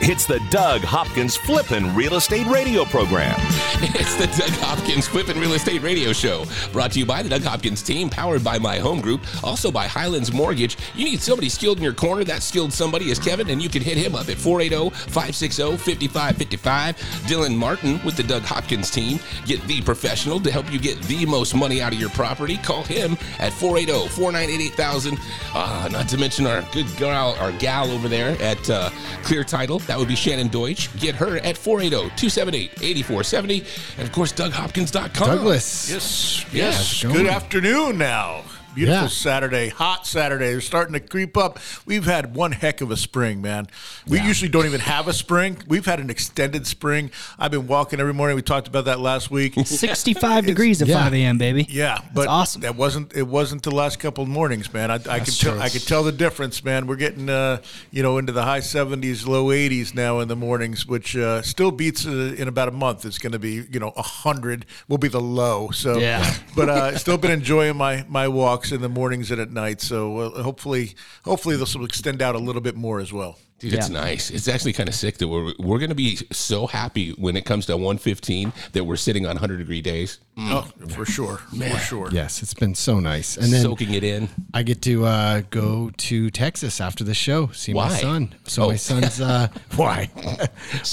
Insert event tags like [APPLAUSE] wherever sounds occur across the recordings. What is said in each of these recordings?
It's the Doug Hopkins Flippin' Real Estate Radio Program. [LAUGHS] It's the Doug Hopkins Flippin' Real Estate Radio Show, brought to you by the Doug Hopkins team, powered by My Home Group, also by Highlands Mortgage. You need somebody skilled in your corner. That skilled somebody is Kevin, and you can hit him up at 480-560-5555. Dylan Martin with the Doug Hopkins team. Get the professional to help you get the most money out of your property. Call him at 480-498-8000. Uh, not to mention our good gal, our gal over there at uh, Clear Title. That would be Shannon Deutsch. Get her at 480-278-8470. And of course, DougHopkins.com. Douglas. Yes, Yeah, yes. Good afternoon now. Beautiful Yeah. Saturday, hot Saturday. They're starting to creep up. We've had one heck of a spring, man. We usually don't even have a spring. We've had an extended spring. I've been walking every morning. We talked about that last week. [LAUGHS] 65 degrees at yeah. 5 a.m., baby. Yeah, but awesome. That wasn't it. Wasn't the last couple of mornings, man. I, I could tell. I could tell the difference, man. We're getting, uh, you know, into the high seventies, low eighties now in the mornings, which uh, still beats uh, in about a month. It's going to be, you know, hundred will be the low. So, Yeah. but uh, still been enjoying my my walks in the mornings and at night. So uh, hopefully, hopefully this will extend out a little bit more as well. Dude, it's nice. It's actually kind of sick that we're we're going to be so happy when it comes to 115 that we're sitting on 100 degree days, Oh, for sure, for sure. Yes, it's been so nice. And then soaking it in. I get to uh, go to Texas after the show, see [LAUGHS] Why? my son. So Oh. my son's uh, why?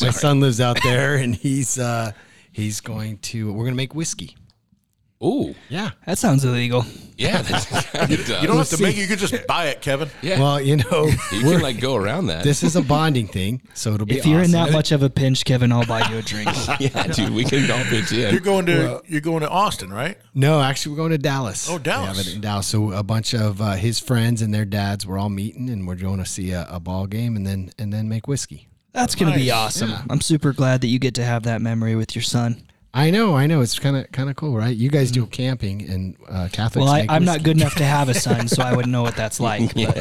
my son lives out there, and he's uh, he's going to. We're gonna make whiskey. Ooh, Yeah. That sounds illegal. yeah, that's [LAUGHS] kind You don't have to see. make it. You could just buy it, Kevin. Yeah, Well, you know, you can like go around that. this is a bonding thing, so it'll be. If you're in that much of a pinch, Kevin, I'll buy you a drink. [LAUGHS] yeah, dude, we can all pitch You're going to you're going to Austin, right? No, actually, we're going to Dallas. Oh, They have Dallas. it in Dallas. So a bunch of uh, his friends and their dads were all meeting, and we're going to see a, a ball game, and then and then make whiskey. That's going to be Nice. awesome. I'm super glad that you get to have that memory with your son. I know, I know. It's kind of kind of cool, right? You guys do camping, and uh, Catholics. Well, I, I'm not good enough to have a son, so I wouldn't know what that's like. [LAUGHS] but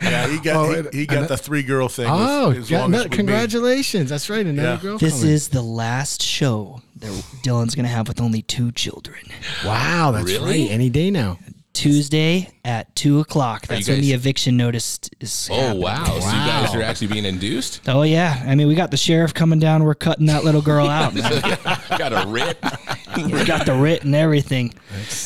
Yeah, he got Oh, he, he got the three girl thing. Oh, as, got- long no, as with me. congratulations! That's right, another Yeah. girl. This coming. is the last show that Dylan's going to have with only two children. wow. That's Really? right. Any day now. Tuesday at 2 o'clock. That's when the eviction notice is. Oh happening. wow. So you guys are actually being induced? Oh, yeah. I mean, we got the sheriff coming down. We're cutting that little girl out. [LAUGHS] [LAUGHS] Got a writ. [LAUGHS] we got the writ and everything.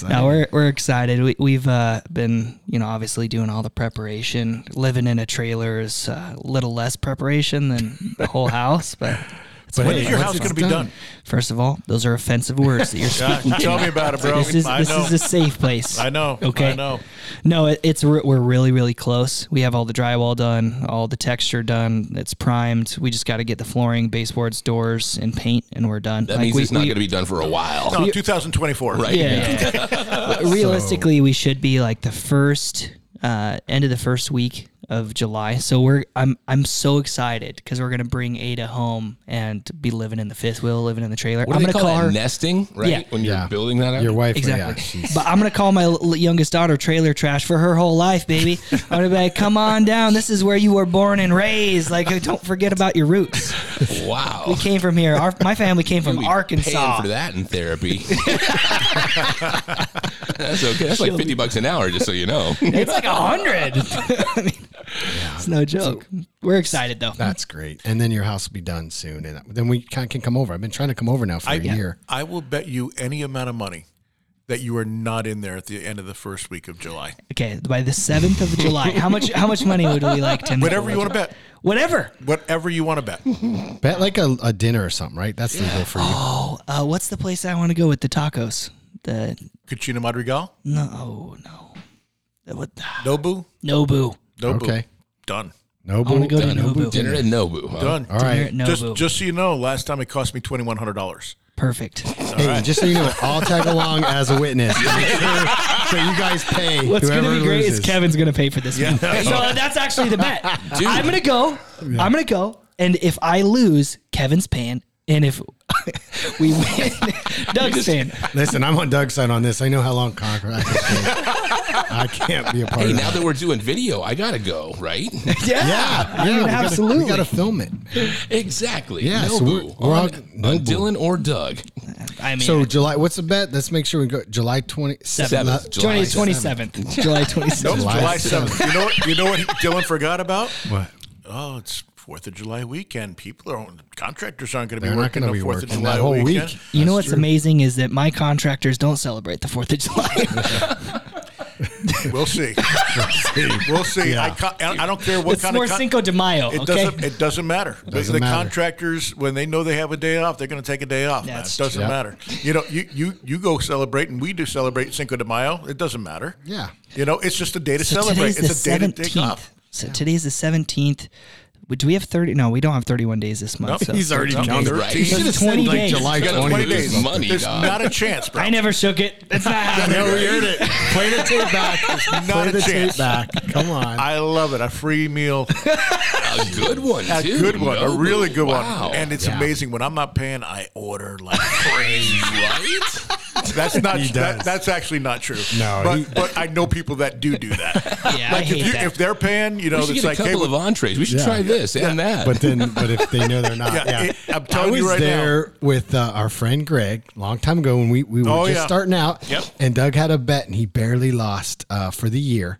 No, we're we're excited. We, we've uh, been, you know, obviously doing all the preparation. Living in a trailer is uh, a little less preparation than the whole [LAUGHS] house, but. It's But When your house going to be done- done? First of all, those are offensive words that you're Yeah, speaking to. tell me about it, bro. This is I this know. is a safe place. I know. Okay. I know. No, it, it's we're really really close. We have all the drywall done, all the texture done. It's primed. We just got to get the flooring, baseboards, doors, and paint, and we're done. That Like, means we- it's not going to be done for a while. No, 2024. Right. Yeah. yeah. [LAUGHS] Realistically, we should be like the first uh, end of the first week of July. So we're I'm I'm so excited because we're gonna bring Ada home and be living in the fifth wheel, living in the trailer. What I'm do they gonna call, call her Nesting, right? Yeah. When you're Yeah. building that up. Your wife, Exactly. Yeah, But I'm gonna call my l- youngest daughter trailer trash for her whole life, baby. [LAUGHS] I'm gonna be like, come on down. This is where you were born and raised. Like, uh, don't forget about your roots. Wow. We came from here. Our, my family came from be Arkansas. Paying for that in therapy. [LAUGHS] That's okay. That's like 50 bucks an hour, just so you know. It's like a hundred. I [LAUGHS] mean, it's no joke. We're excited though. that's great. And then your house will be done soon, and then we can, can come over. I've been trying to come over now for I, a year. I will bet you any amount of money that you are not in there at the end of the first week of July. Okay, by the seventh of July, how much? How much money would we like to? Whatever you want to bet. Whatever. Whatever you want to bet. Bet like a, a dinner or something, right? That's the legal for you. Oh, uh, what's the place I want to go with the tacos? The Cocina Madrigal? no, no. The, what? Nobu? Nobu. Nobu. Okay. Done. No, I want to go to Done. Nobu. Dinner at Nobu. Huh? Done. All right. Dinner at Just, Nobu. just so you know, last time it cost me twenty one hundred dollars. Perfect. Hey, just so you know, I'll tag along as a witness. to make sure that you guys pay. What's whoever going to be great loses. is Kevin's going to pay for this. one. So [LAUGHS] that's actually the bet. I'm going to go. I'm going to go. And if I lose, Kevin's paying and if [LAUGHS] we [LAUGHS] win, Doug's fan. Listen, I'm on Doug's side on this. I know how long contract is. I can't be a part Hey, of now that. that we're doing video, I gotta go, right? [LAUGHS] Yeah, yeah, I mean, we gotta- absolutely. we got to film it. exactly. Yeah, No so we're- we're all- on, no on boo. Dylan or Doug. I mean, So July, what's the bet? Let's make sure we go July twenty Seventh. seventh. July 20, 27th, July 27th. Nope, July July seventh. You know what? You know what Dylan forgot about? What? Oh, it's Fourth of July weekend. People are contractors aren't going to be They're working gonna the Fourth of July that whole weekend. week. You know what's true. amazing is that my contractors don't celebrate the Fourth of July. [LAUGHS] [LAUGHS] We'll see. [LAUGHS] we'll see. I, ca- I don't care what it's kind more of con- Cinco de Mayo. It okay, doesn't. It doesn't matter. The- Doesn't the matter. contractors, when they know they have a day off, they're going to take a day off. man. It doesn't true. matter. You know, you, you you go celebrate, and we do celebrate Cinco de Mayo. It doesn't matter. Yeah. You know, it's just a day to so celebrate. today's the It's a day to take seventeenth. off. So today's the seventeenth. Do we have thirty? No, we don't have thirty-one days this month. Nope. so- He's already No, counted. right. You should have said 20 like days. July 20 20 days. days. Money, There's dog. not a chance, bro. I never shook it. That's not happening. No, we heard it. Play the tape back. not Play a the chance. tape back. Come on. I love it. A free meal, [LAUGHS] A good one, a too. good one, a really good wow. one. And it's Yeah. amazing when I'm not paying, I order like crazy. [LAUGHS] right? That's not. That, that's actually not true. No, but he- but I know people that do do that. [LAUGHS] Yeah, I like if, hate you, that. if they're paying, you know, it's like a couple hey, of entrees. We should Yeah. try this and that. But then, but if they know they're [LAUGHS] not, Yeah, yeah. it- I'm I telling was you right now. there with uh, our friend Greg a long time ago when we, we were Oh, just yeah. starting out. Yep. And Doug had a bet and he barely lost uh, for the year.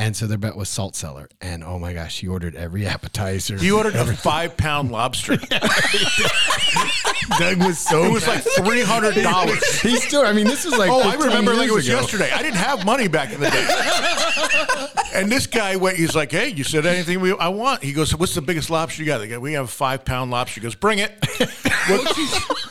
And so their bet was salt cellar. And oh my gosh, he ordered every [LAUGHS] appetizer. He ordered a five pound [LAUGHS] lobster. Doug was so It was like three hundred dollars. [LAUGHS] He still, I mean, this was like Oh, I remember like it was ago. yesterday. I didn't have money back in the day. and this guy went. He's like, "Hey, you said anything we, I want?" He goes, "What's the biggest lobster you got?" They go, "We have a five pound lobster." He goes, "Bring it." what,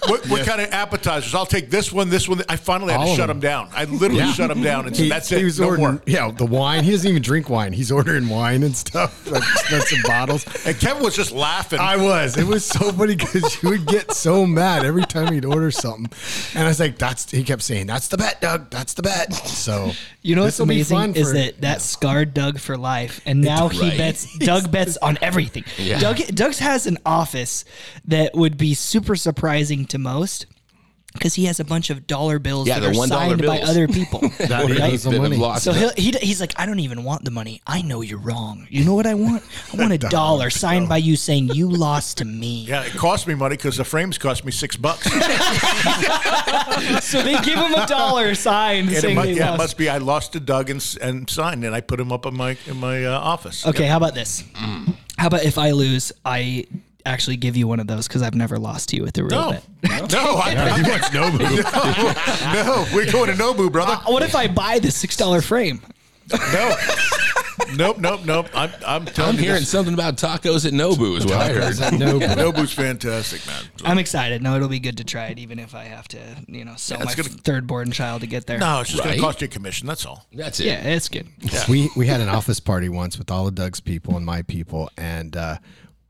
what, what kind of appetizers? I'll take this one, this one. I finally had All to shut him down. I literally Yeah. shut him down and said, He, "That's he it. was no ordering, more." yeah, the wine. He doesn't even drink wine. He's ordering wine and stuff, [LAUGHS] like expensive bottles. And Kevin was just laughing. I was. It was so funny because you would get so mad every time he'd order something, and I was like, "That's." He kept saying, "That's the bet, Doug. That's the bet." So You know what's this'll fun amazing is for- that that scarred Doug for life, and now he bets. [LAUGHS] Doug bets on everything. Yeah. Doug Doug's has an office that would be super surprising to most because he has a bunch of dollar bills Yeah, that are $1 signed by other [LAUGHS] people. That right? equals the money. So he'll, he, he's like, I don't even want the money. I know you're wrong. You know what I want? I want a [LAUGHS] dollar signed by you saying you lost to me. [LAUGHS] yeah, it cost me money because the frames cost me six bucks. So they give him a dollar signed And it, saying they yeah, it must be I lost to Doug and, s- and signed, and I put him up in my in my uh, office. Okay, how about this? How about if I lose, I actually give you one of those because I've never lost to you with a real No, bet. [LAUGHS] no, I, he wants Nobu. [LAUGHS] no, we're going to Nobu, brother. Uh, what if I buy the six dollar frame? No, nope, nope, nope. I'm, I'm telling I'm hearing this, something about tacos at Nobu is what I heard. Nobu. Nobu's fantastic, man. I'm excited. No, it'll be good to try it, even if I have to, you know, sell Yeah, my it's gonna- third born child to get there. No, it's just going to cost you a commission. That's all. That's it. Yeah, it's good. we we had an office party once with all of Doug's people and my people, and uh,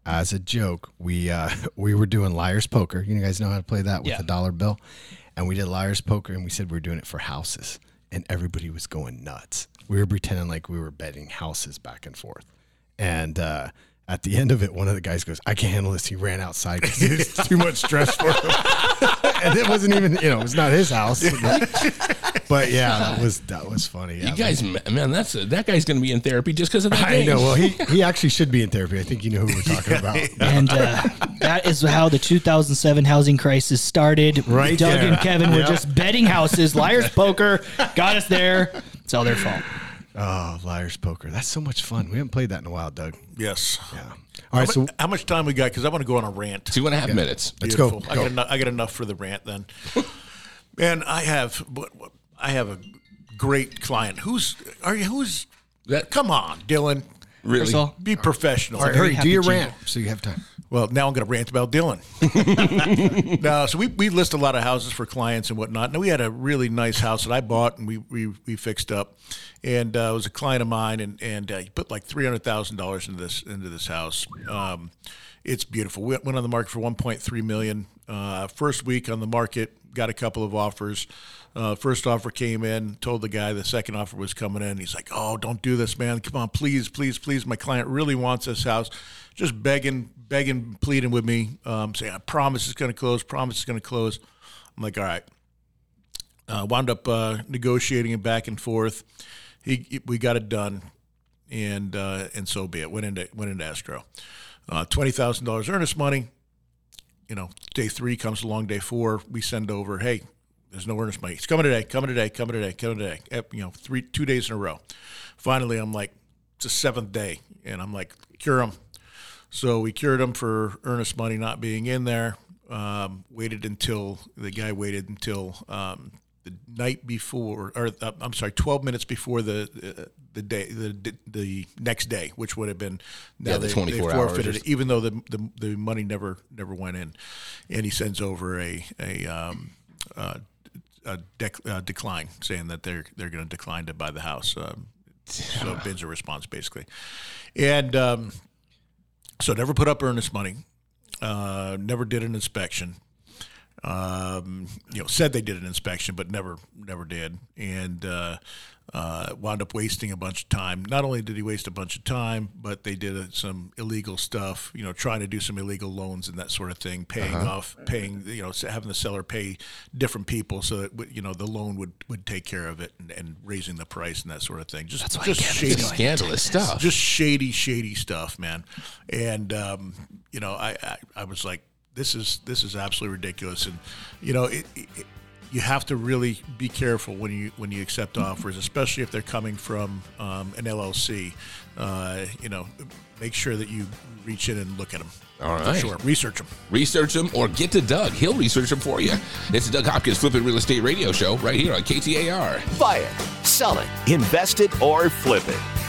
as a joke, we uh, [LAUGHS] we were doing liar's poker. You guys know how to play that with Yeah. a dollar bill, and we did liar's poker, and we said we were doing it for houses, and everybody was going nuts. We were pretending like we were betting houses back and forth, and. Uh, at the end of it, one of the guys goes, "I can't handle this." He ran outside because it was [LAUGHS] too much stress for him, [LAUGHS] and it wasn't even, you know, it was not his house. But, but yeah, that was that was funny. Yeah, You guys, man, that's that guy's going to be in therapy just because of that. I game. know. Well, he, [LAUGHS] he actually should be in therapy. I think you know who we're talking about. [LAUGHS] And uh, that is how the 2007 housing crisis started. Right Doug there. and Kevin were just betting houses. Liar's poker got us there. It's all their fault. Oh, liar's poker. That's so much fun. We haven't played that in a while, Doug. Yes. Yeah. All right, How, so mu- how much time we got? Because I want to go on a rant. Two and a half minutes. let's go. Beautiful. I Go. got, enough, I got enough for the rant then. [LAUGHS] and I have what- what- I have a great client. Who's are you? Who's That Come on, Dylan. really. First of all, Be professional. All right, hurry, do happy your rant so you have time. Well, now I'm going to rant about Dylan. [LAUGHS] no, so we, we list a lot of houses for clients and whatnot. Now we had a really nice house that I bought and we we, we fixed up, and uh, it was a client of mine, and and uh, he put like three hundred thousand dollars into this into this house. Um, it's beautiful. We went on the market for one point three million. Uh, first week on the market, got a couple of offers. Uh, first offer came in, told the guy the second offer was coming in. He's like, "Oh, don't do this, man! Come on, please, please, please! My client really wants this house." Just begging, begging, pleading with me, um, saying, "I promise it's going to close. Promise it's going to close." I'm like, "All right." Uh, wound up uh, negotiating it back and forth. He, we got it done, and uh, and so be it. Went into went into escrow. Uh, Twenty thousand dollars earnest money. You know, day three comes along. Day four, we send over. Hey, there's no earnest money. It's coming today. Coming today. Coming today. Coming today. You know, three two days in a row. Finally, I'm like, it's the seventh day, and I'm like, cure them. So we cured him for earnest money not being in there. Um, waited until the guy waited until um, the night before, or uh, I'm sorry, 12 minutes before the uh, the day the the next day, which would have been now yeah, the they, 24 they forfeited hours. It, even though the, the the money never never went in, and he sends over a a um, uh, a dec- uh, decline, saying that they're they're going to decline to buy the house. Um, so [LAUGHS] bids a response basically, and um, so never put up earnest money, uh, never did an inspection. Um, you know, said they did an inspection, but never never did, and uh, uh, wound up wasting a bunch of time. Not only did he waste a bunch of time, but they did uh, some illegal stuff. You know, trying to do some illegal loans and that sort of thing, paying uh-huh. off, paying you know, having the seller pay different people so that you know the loan would would take care of it and, and raising the price and that sort of thing. Just That's just shady, scandalous stuff. Just shady, shady stuff, man. And um, you know, I, I I was like, this is this is absolutely ridiculous, and you know it, it you have to really be careful when you when you accept offers, especially if they're coming from um, an LLC. Uh, you know, make sure that you reach in and look at them. All right. sure. Research them. Research them or get to Doug. He'll research them for you. It's the Doug Hopkins Flipping Real Estate Radio Show right here on KTAR. Buy it, sell it, invest it, or flip it.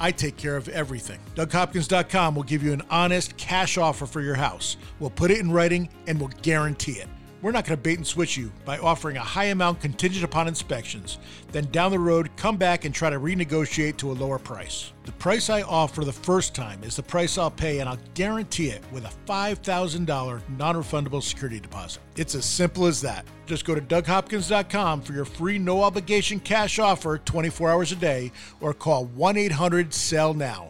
I take care of everything. DougHopkins.com will give you an honest cash offer for your house. We'll put it in writing and we'll guarantee it. We're not going to bait and switch you by offering a high amount contingent upon inspections. Then down the road, come back and try to renegotiate to a lower price. The price I offer the first time is the price I'll pay, and I'll guarantee it with a $5,000 non refundable security deposit. It's as simple as that. Just go to DougHopkins.com for your free no obligation cash offer 24 hours a day or call 1 800 SELL NOW.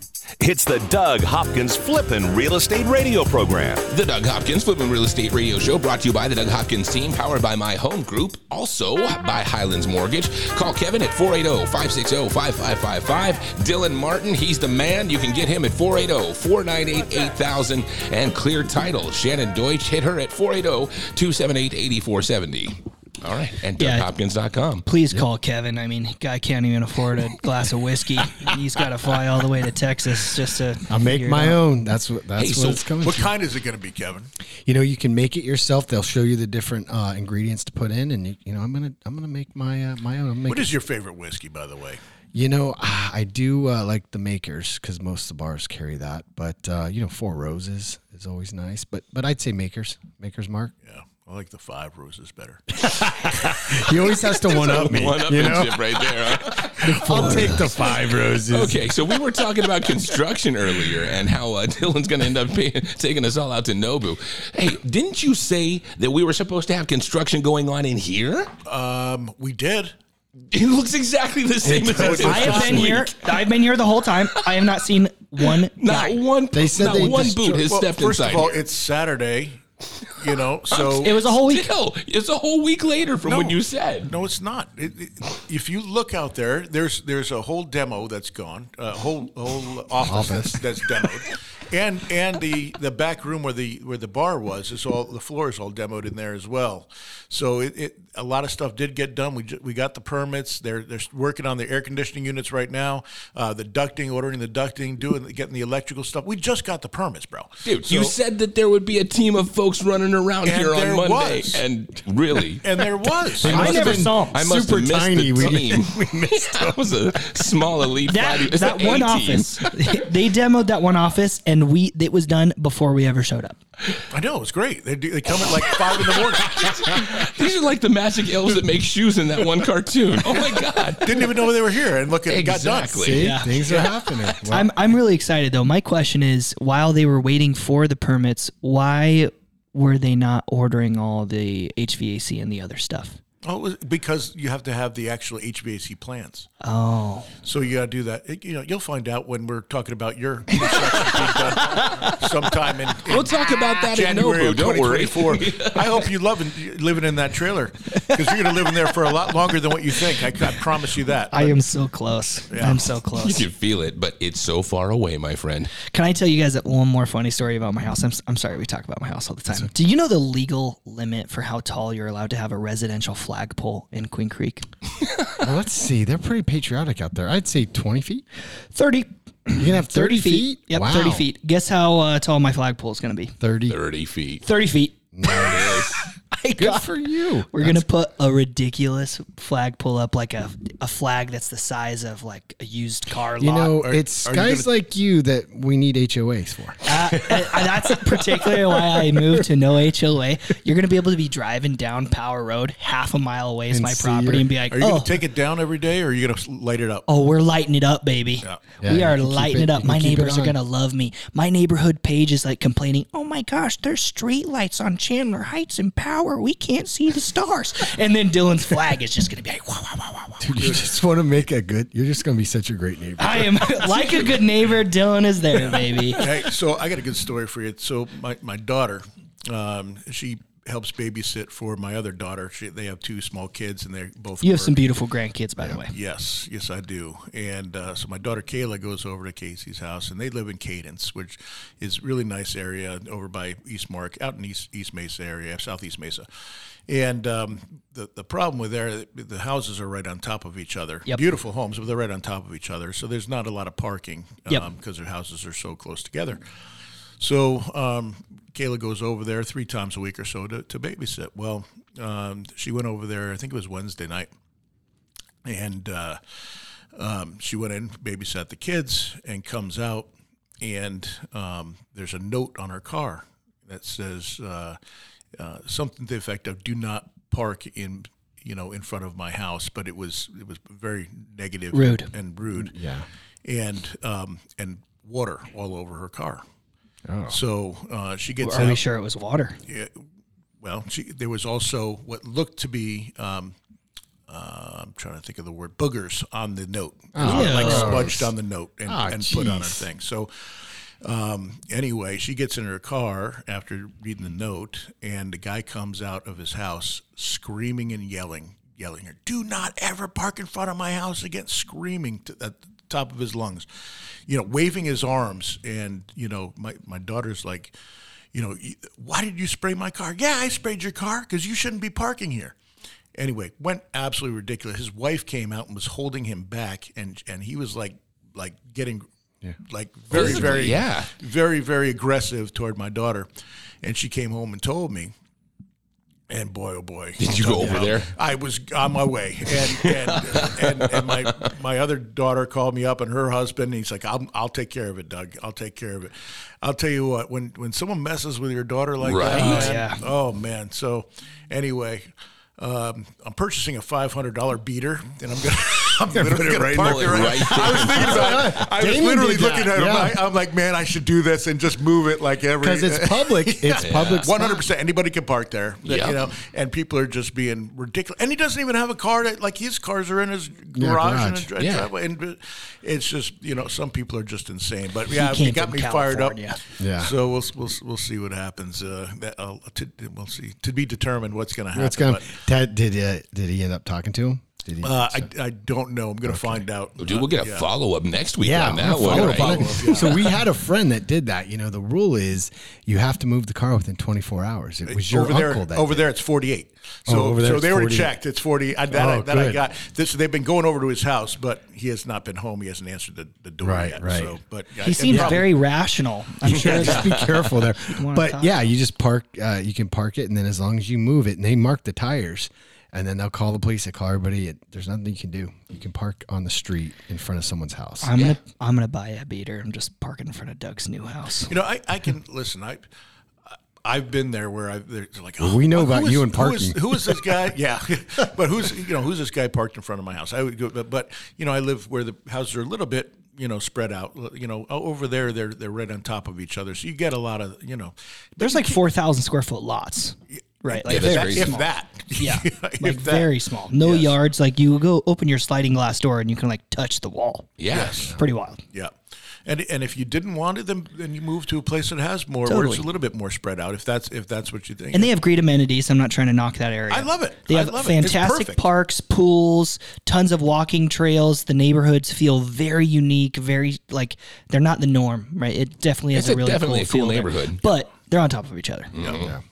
It's the Doug Hopkins Flippin' Real Estate Radio Program. The Doug Hopkins Flippin' Real Estate Radio Show brought to you by the Doug Hopkins team, powered by My Home Group, also by Highlands Mortgage. Call Kevin at 480-560-5555. Dylan Martin, he's the man. You can get him at 480-498-8000. And Clear Title, Shannon Deutsch, hit her at 480-278-8470. All right. And Yeah. DougHopkins.com. Please call Kevin. I mean, guy can't even afford a glass of whiskey. [LAUGHS] He's got to fly all the way to Texas just to. I'll make figure it my out. own. That's what that's Hey, what so it's coming What to. kind is it going to be, Kevin? You know, you can make it yourself. They'll show you the different uh, ingredients to put in, and you, you know, I'm gonna I'm gonna make my uh, my own. I'm What your favorite whiskey, by the way? You know, ah, I do uh, like the makers because most of the bars carry that. But uh, you know, Four Roses is always nice. But but I'd say makers, makers mark. Yeah, I like the Five Roses better. [LAUGHS] He always has to one up me. One up you know, right there. Huh? [LAUGHS] I'll take the Five Roses. Okay, so we were talking about construction earlier and how uh, [LAUGHS] Dylan's going to end up paying, taking us all out to Nobu. Hey, didn't you say that we were supposed to have construction going on in here? Um, we did. It looks exactly the same as it did I have been week. here. I've been here the whole time. I have not seen one Not guy. one. They said not they one just- boot has Well, stepped first inside of all, here. it's Saturday. You know, [LAUGHS] so It was a whole week. Still, it's a whole week later from No. when you said. No, it's not. It, it, if you look out there, there's there's a whole demo that's gone, a whole whole office, That's, that's demoed, and and the the back room where the where the bar was is all the floor is all demoed in there as well. So it, it a lot of stuff did get done. We we got the permits. They're they're working on the air conditioning units right now, uh, the ducting, ordering the ducting, doing getting the electrical stuff. We just got the permits, bro. Dude, you said that there would be a team of folks running around here on there Monday, was. and really, [LAUGHS] and there was. [LAUGHS] I must never have been saw him. I must super have missed tiny. the We- team. We missed. [LAUGHS] that was a small elite. that five- it's that one office. they demoed that one office, and we it was done before we ever showed up. I know it was great. They, they come at like five in the morning. These are like the magic elves that make shoes in that one cartoon. Oh my god! Didn't even know they were here, and look, it got done. Exactly. See, Yeah. things are happening. [LAUGHS] Well, I'm I'm really excited though. My question is, while they were waiting for the permits, why were they not ordering all the HVAC and the other stuff? Oh, it was because you have to have the actual HVAC plans. Oh, So you got to do that. It- you know, you'll find out when we're talking about your construction sometime in, in We'll talk about that in January Nobu. of Don't worry. 2024. [LAUGHS] I hope you love in- living in that trailer because you're going to live in there for a lot longer than what you think. I, I promise you that. I am so close. Yeah. I'm so close. You can feel it, but it's so far away, my friend. Can I tell you guys one more funny story about my house? I'm, I'm sorry, we talk about my house all the time. Do you know the legal limit for how tall you're allowed to have a residential flagpole in Queen Creek? [LAUGHS] well, let's see. They're pretty patriotic out there. I'd say 20 feet. 30. You can have 30, 30 feet. Yep, Wow. 30 feet. Guess how uh, tall my flagpole is going to be? 30. Thirty feet. 30 feet. I [LAUGHS] Good got- for you. We're gonna put a ridiculous flag pull up, like a a flag that's the size of like a used car lot. You know, Are- it's are you guys gonna- like you that we need HOAs for. Uh, and- and that's particularly why I moved to no HOA. You're gonna be able to be driving down Power Road, half a mile away is And my see property, your- and be like, Are you oh. going to take it down every day, or are you going to light it up? Oh, we're lighting it up, baby. Yeah, we you are can keep lighting it- it, up. you My can keep it neighbors are on. gonna love me. My neighborhood page is like complaining, "Oh my gosh, there's street lights on Chandler Heights and Power. We can't see the stars." And then Dylan's flag is just gonna be like, "Wow, wow, wow, wow, wow." Dude, you just want to make a good. You're just going to be such a great neighbor. I am [LAUGHS] like a good neighbor. Dylan is there, baby. hey, so I got a good story for you. So my, my daughter, um, she helps babysit for my other daughter. She, they have two small kids, and they're both. You have work. some beautiful grandkids, by the way. Yes, yes, I do. And uh, so my daughter Kayla goes over to Casey's house, and they live in Cadence, which is really nice area over by Eastmark, out in East East Mesa area, Southeast Mesa. And um, the the problem with there, the houses are right on top of each other. Yep. Beautiful homes, but they're right on top of each other, so there's not a lot of parking Yep. because their houses are so close together. So um, Kayla goes over there three times a week or so to, to babysit. Well, um, she went over there. I think it was Wednesday night, and uh, um, she went in, babysat the kids, and comes out, and um, there's a note on her car that says uh, uh, something to the effect of "Do not park in." You know, in front of my house, but it was it was very negative, Rude. and rude, Yeah. and um, and water all over her car. Oh. So uh, she gets Are out. we sure it was water? Yeah, well, she, there was also what looked to be. Um, uh, I'm trying to think of the word boogers on the note, like Gross. smudged on the note and, Ah, and put on her thing. So, um, anyway, she gets in her car after reading the note, and the guy comes out of his house screaming and yelling, yelling her, "Do not ever park in front of my house again!" Screaming to, at the top of his lungs, you know, waving his arms, and you know, my my daughter's like, you know, why did you spray my car? Yeah, I sprayed your car because you shouldn't be parking here. Anyway, went absolutely ridiculous. His wife came out and was holding him back, and and he was like like getting like very very yeah. very very aggressive toward my daughter, and she came home and told me. And boy, oh boy! Did you go over there? I was on my way, and and, and, and my my other daughter called me up, and her husband. And he's like, "I'll I'll take care of it, Doug. I'll take care of it." I'll tell you what, when when someone messes with your daughter like Right. that, Oh, man, yeah. oh man. So anyway, um, I'm purchasing a five hundred dollar beater, and I'm gonna [LAUGHS] I'm gonna, put it gonna right park it right. right there. I was thinking about it. [LAUGHS] I was literally looking that, at it. I'm, yeah. like, I'm like, man, I should do this and just move it like every Because it's public. [LAUGHS] It's public. one hundred percent. Anybody can park there, that, Yeah. you know. And people are just being ridiculous. And he doesn't even have a car. That, like his cars are in his Yeah, garage, garage. and his Yeah. driveway. And it's just you know some people are just insane. But yeah, came it got from me fired up. Yeah. So we'll we'll we'll see what happens. Uh, that uh, to, we'll see to be determined what's going to happen. What's going? but, Ted, did uh, did he end up talking to him? Did he? uh, I, I don't know. I'm going to find out. Dude, we'll get a Yeah. follow up next week yeah, on that one. right? up on it. [LAUGHS] So we had a friend that did that. You know, the rule is you have to move the car within 24 hours. It was your over uncle there, that over did there, it's 48. So, Oh, over there so it's they already 48. checked. It's 40. I, that, I, Oh, that I got. This, they've been going over to his house, but he has not been home. He hasn't answered the, the door Right, yet. right. So, but yeah, He seems probably- very rational. I'm sure Yeah, just be careful there. [LAUGHS] But yeah, you just park. Uh, you can park it, and then as long as you move it, and they mark the tires, and then they'll call the police. They call everybody. It, there's nothing you can do. You can park on the street in front of someone's house. I'm gonna I'm gonna buy a beater. I'm just parking in front of Doug's new house. You know, I, I can listen. I I've been there where I've they're like, Well, we know about is- you and who is- parking. Who is this guy? [LAUGHS] yeah, [LAUGHS] but who's you know who's this guy parked in front of my house? I would go, but, but you know I live where the houses are a little bit you know spread out. You know over there they're they're right on top of each other, so you get a lot of you know. There's like four thousand square foot lots, right? Like Yeah, that's very crazy. if small. that, Yeah, [LAUGHS] if like that. very small. No Yes. yards. Like you go open your sliding glass door and you can like touch the wall. Yes. Pretty wild. Yeah. And, and if you didn't want it, then, then you move to a place that has more, where it's a little bit more spread out. If that's if that's what you think. And they have great amenities. I'm not trying to knock that area. I love it. They I have love it. Fantastic perfect. parks, pools, tons of walking trails. The neighborhoods feel very unique, very like they're not the norm, right? It definitely is It's a a- really definitely cool, a cool feel there. neighborhood. But they're on top of each other. yeah. Mm-hmm.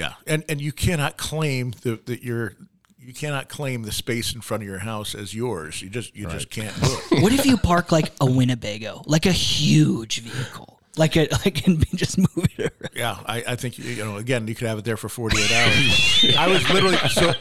Yeah, and and you cannot claim that that you're you cannot claim the space in front of your house as yours. You just you just can't [LAUGHS] do it. What if you park like a Winnebago, like a huge vehicle, like it like and just move it around? Yeah, I, I think you know. Again, you could have it there for forty eight hours. I was literally so.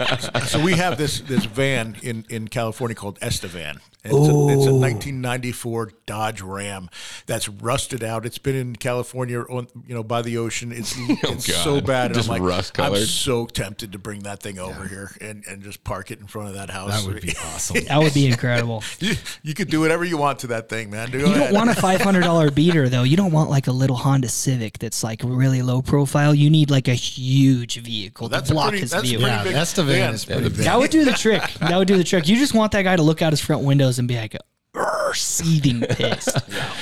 So we have this this van in in California called Estevan. And It's a, it's a 1994 Dodge Ram that's rusted out. It's been in California, on you know, by the ocean. It's, [LAUGHS] oh, it's so bad. And Just I'm like, rust-colored. I'm so tempted to bring that thing over here and, and just park it in front of that house. That would be [LAUGHS] awesome. That would be incredible. [LAUGHS] you, you could do whatever you want to that thing, man. Go You don't ahead. want a five hundred dollar beater though. You don't want like a little Honda Civic that's like really low profile. You need like a huge vehicle That's to block pretty- his that's view. Yeah, big that's the van. van. Is pretty the- big. That would do the trick. That would do the trick. You just want that guy to look out his front windows and be like, "Urgh," seething pissed.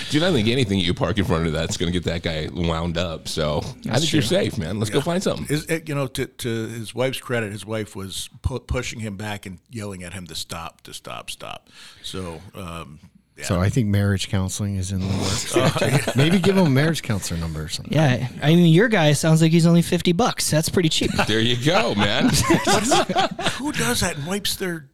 Dude, I don't think anything you park in front of that's going to get that guy wound up. So I think you're safe, man. Let's go find something. Is you know, to, to his wife's credit, his wife was pu- pushing him back and yelling at him to stop, to stop, stop. So, um, yeah. So I think marriage counseling is in the works. [LAUGHS] Oh, [LAUGHS] Maybe give him a marriage counselor number or something. Yeah, I mean, your guy sounds like he's only fifty bucks. That's pretty cheap. There you go, man. [LAUGHS] who does that and wipes their?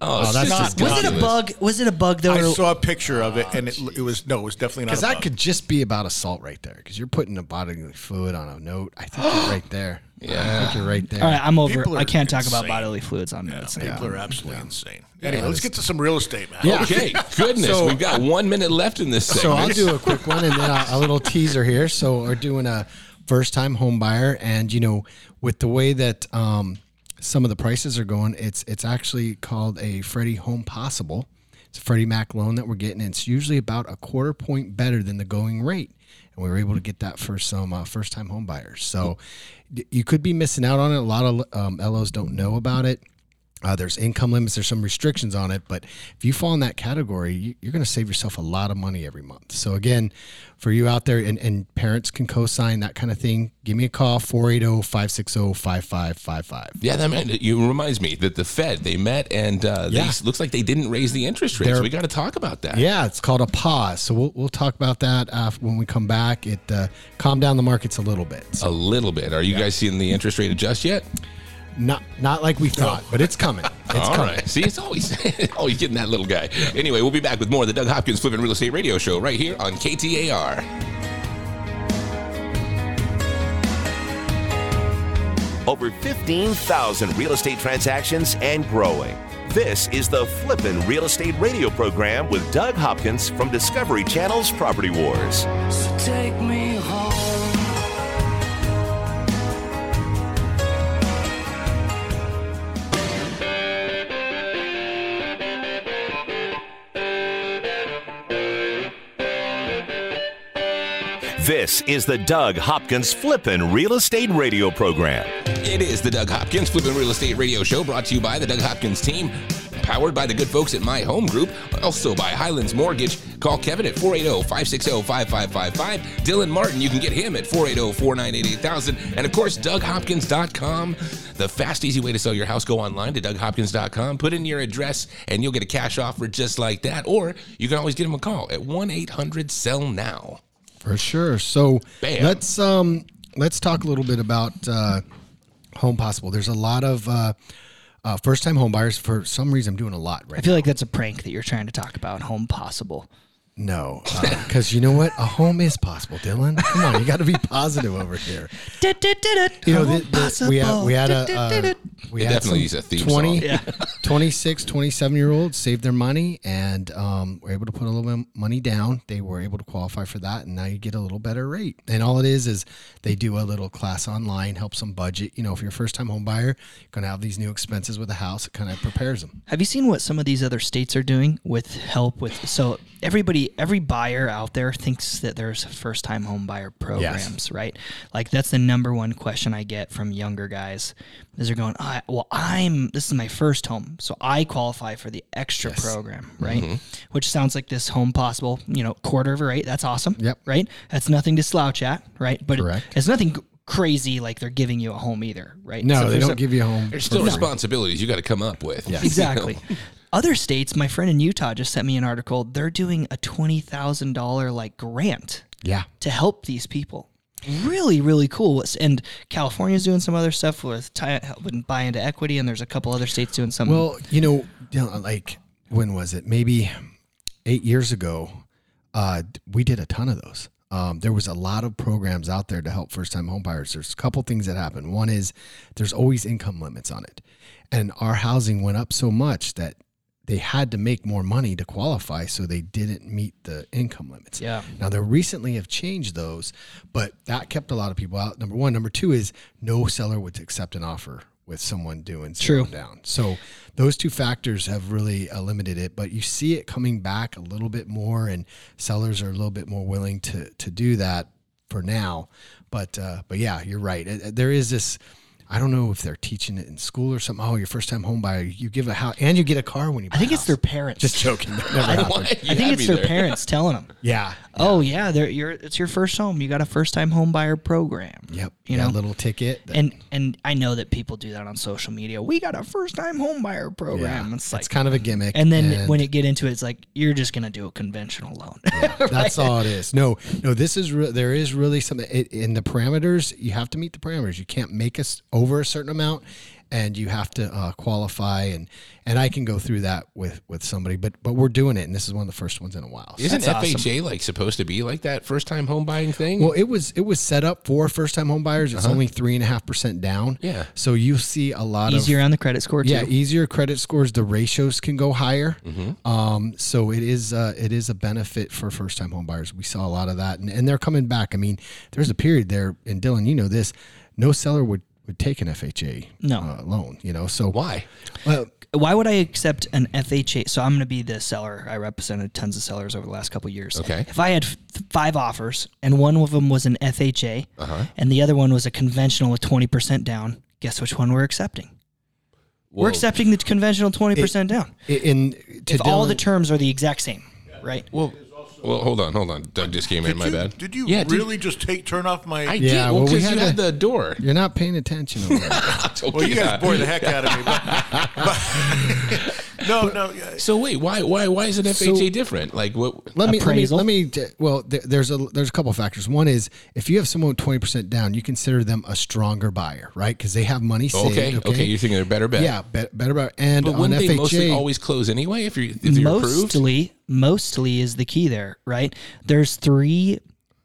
Oh, that's it's just Was it a bug? Was it a bug though? I or- saw a picture of it, and it, it was no, it was definitely not. Because that bug. could just be about assault right there. Because you're putting a bodily fluid on a note. I think you're right there. [GASPS] Yeah. I think you're right there. All right, I'm over. People I are can't talk about insane. bodily fluids on notes. People are absolutely insane. Anyway, let's get to some real estate, man. Yeah. Okay, [LAUGHS] goodness. So- We've got one minute left in this segment. So I'll do a quick one and then a, a little teaser here. So we're doing a first time home buyer, and you know, with the way that um, some of the prices are going, it's it's actually called a Freddie Home Possible. It's a Freddie Mac loan that we're getting. It's usually about a quarter point better than the going rate, and we were able to get that for some uh, first time home buyers. So you could be missing out on it. A lot of um, LOs don't know about it. Uh, there's income limits. There's some restrictions on it, but if you fall in that category, you, you're going to save yourself a lot of money every month. So again, for you out there, and, and parents can co-sign that kind of thing. Give me a call oh, 480-560-5555. Yeah, that it you reminds me that the Fed they met and uh, Yeah. they looks like they didn't raise the interest rates. They're- we got to talk about that. Yeah, it's called a pause. So we'll, we'll talk about that uh, when we come back. It uh, calm down the markets a little bit. So A little bit. Are you guys seeing the interest rate adjust yet? Not not like we thought, but it's coming. [LAUGHS] It's All coming. right. See, it's always [LAUGHS] always getting that little guy. Anyway, we'll be back with more of the Doug Hopkins Flipping Real Estate Radio Show right here on KTAR. Over 15,000 real estate transactions and growing. This is the Flippin' Real Estate Radio program with Doug Hopkins from Discovery Channel's Property Wars. So take me home. This is the Doug Hopkins Flippin' Real Estate Radio program. It is the Doug Hopkins Flipping Real Estate Radio Show brought to you by the Doug Hopkins team. Powered by the good folks at My Home Group, also by Highlands Mortgage. Call Kevin at 480 560 5555. Dylan Martin, you can get him at 480 498 8000. And of course, DougHopkins.com. The fast, easy way to sell your house. Go online to DougHopkins.com, put in your address, and you'll get a cash offer just like that. Or you can always give him a call at 1 800 Sell Now. For sure. So Bam. let's um let's talk a little bit about uh, Home Possible. There's a lot of uh, uh, first time home buyers. For some reason, I'm doing a lot right. I right feel like that's a prank that you're trying to talk about. Home possible. No, because you know what? A home is possible, Dylan. Come on, you got to be positive over here. [LAUGHS] You know, the, the, we had we had a uh, we had definitely some is a theme 20, song. [LAUGHS] 26, 27 year olds saved their money and um, were able to put a little bit of money down. They were able to qualify for that, and now you get a little better rate. And all it is is they do a little class online, helps them budget. You know, if you're a first time home buyer, you're going to have these new expenses with a house. It kind of prepares them. Have you seen what some of these other states are doing with help with so everybody every buyer out there thinks that there's first time home buyer programs, right? Like that's the number one question I get from younger guys. Is they're going, I, well, I'm this is my first home, so I qualify for the extra program, right? Mm-hmm. Which sounds like this home possible, you know, quarter of a rate. That's awesome. Yep. Right. That's nothing to slouch at, right? But it- it's nothing crazy like they're giving you a home either, right? No, So they don't a- give you a home. There's still responsibilities you got to come up with. Yes. Exactly. [LAUGHS] Other states, my friend in Utah just sent me an article. They're doing a twenty thousand dollar like grant Yeah. to help these people. Really, really cool. And California's doing some other stuff with tie, helping buy into equity, and there's a couple other states doing some. Well, you know, like when was it? Maybe eight years ago. Uh, we did a ton of those. Um, there was a lot of programs out there to help first-time homebuyers. There's a couple things that happen. One is there's always income limits on it, and our housing went up so much that they had to make more money to qualify, so they didn't meet the income limits. Yeah. Now they recently have changed those, but that kept a lot of people out. Number one, number two is no seller would accept an offer with someone doing True. down. So those two factors have really uh, limited it, but you see it coming back a little bit more, and sellers are a little bit more willing to to do that for now. But uh, but yeah, you're right. It- it- there is this. I don't know if they're teaching it in school or something. Oh, your first time home buyer, you give a house and you get a car when you. Buy I think it's their parents. Just joking. [LAUGHS] That never happened. I think it's their there. parents telling them. Yeah. Oh yeah, they're, you're it's your first home. You got a first time home buyer program. Yep. You know? little ticket. that- And and I know that people do that on social media. We got a first time home buyer program. yeah, It's like it's kind of a gimmick. And then when you get into it, it's like you're just gonna do a conventional loan. [LAUGHS] That's all it is. No, no. This is re- there is really something it, in the parameters. You have to meet the parameters. You can't make us over a certain amount, and you have to uh, qualify. and And I can go through that with with somebody, but but we're doing it, and this is one of the first ones in a while. So- Isn't That's awesome. FHA like supposed to be like that first time home buying thing? well, it was it was set up for first time home buyers. It's only three and a half percent down. Uh-huh. Yeah. So you see a lot of Easier on the credit score too. Yeah, easier credit scores. The ratios can go higher. Mm-hmm. Um, so it is uh, it is a benefit for first time home buyers. We saw a lot of that, and, and they're coming back. I mean, there's a period there, and Dylan, you know this. No seller would would take an FHA No. uh, loan. You know, so Why? well, Why would I accept an FHA? So I'm going to be the seller. I represented tons of sellers over the last couple of years. Okay. If I had f- five offers and one of them was an FHA Uh-huh. and the other one was a conventional with 20% down, guess which one we're accepting? we're accepting the conventional 20% down. i- in to If all the terms are the exact same, right? Well, well, hold on, hold on. Doug just came in. Did My you, bad. Did you Yeah, did- really just take turn off my? I Yeah, did. Well, well, we because had you had to- the door. you're not paying attention over there. [LAUGHS] Oh, well, you yeah. guys bore the heck out of me. But, [LAUGHS] no, no. yeah. So wait, why why why is an FHA different? Like what? Let me, let me Appraisal. let me t- well th- there's a there's a couple factors. One is if you have someone 20% down, you consider them a stronger buyer, right? Cuz they have money saved, Okay, okay, you're thinking they're better bet. yeah, be- better buyer. And But on wouldn't they FHA mostly always close anyway if you're if you're approved? mostly mostly is the key there right? There's three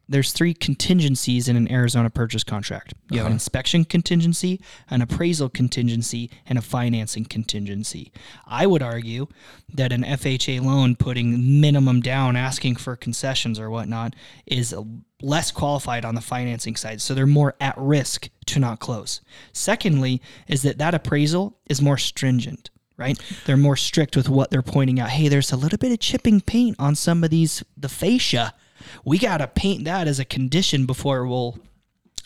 there's three contingencies in an arizona purchase contract. You have an uh-huh. inspection contingency an appraisal contingency and a financing contingency. I would argue that an fha loan putting minimum down asking for concessions or whatnot is less qualified on the financing side. So they're more at risk to not close. Secondly is that that appraisal is more stringent right? They're more strict with what they're pointing out. Hey, there's a little bit of chipping paint on some of these the fascia. We got to paint that as a condition before we'll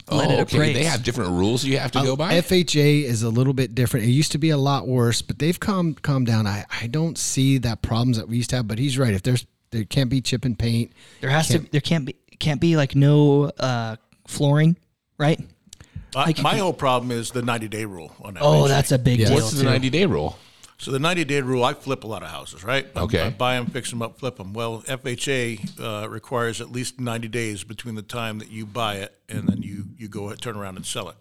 let oh, it okay. appraise. They have different rules you have to Uh, go by. FHA is a little bit different. It used to be a lot worse, but they've calmed calmed down. I, I don't see that problems that we used to have, but he's right. If there's there can't be chip and paint. there has to there can't be can't be like no uh, flooring, right? Uh, my whole problem is the 90 day rule on that. Oh, that's a big Yes. deal What's the 90 day rule? So the 90 day rule, I flip a lot of houses, right? Okay. I buy them, fix them up, flip them. Well, FHA uh, requires at least 90 days between the time that you buy it and then you, you go turn around and sell it.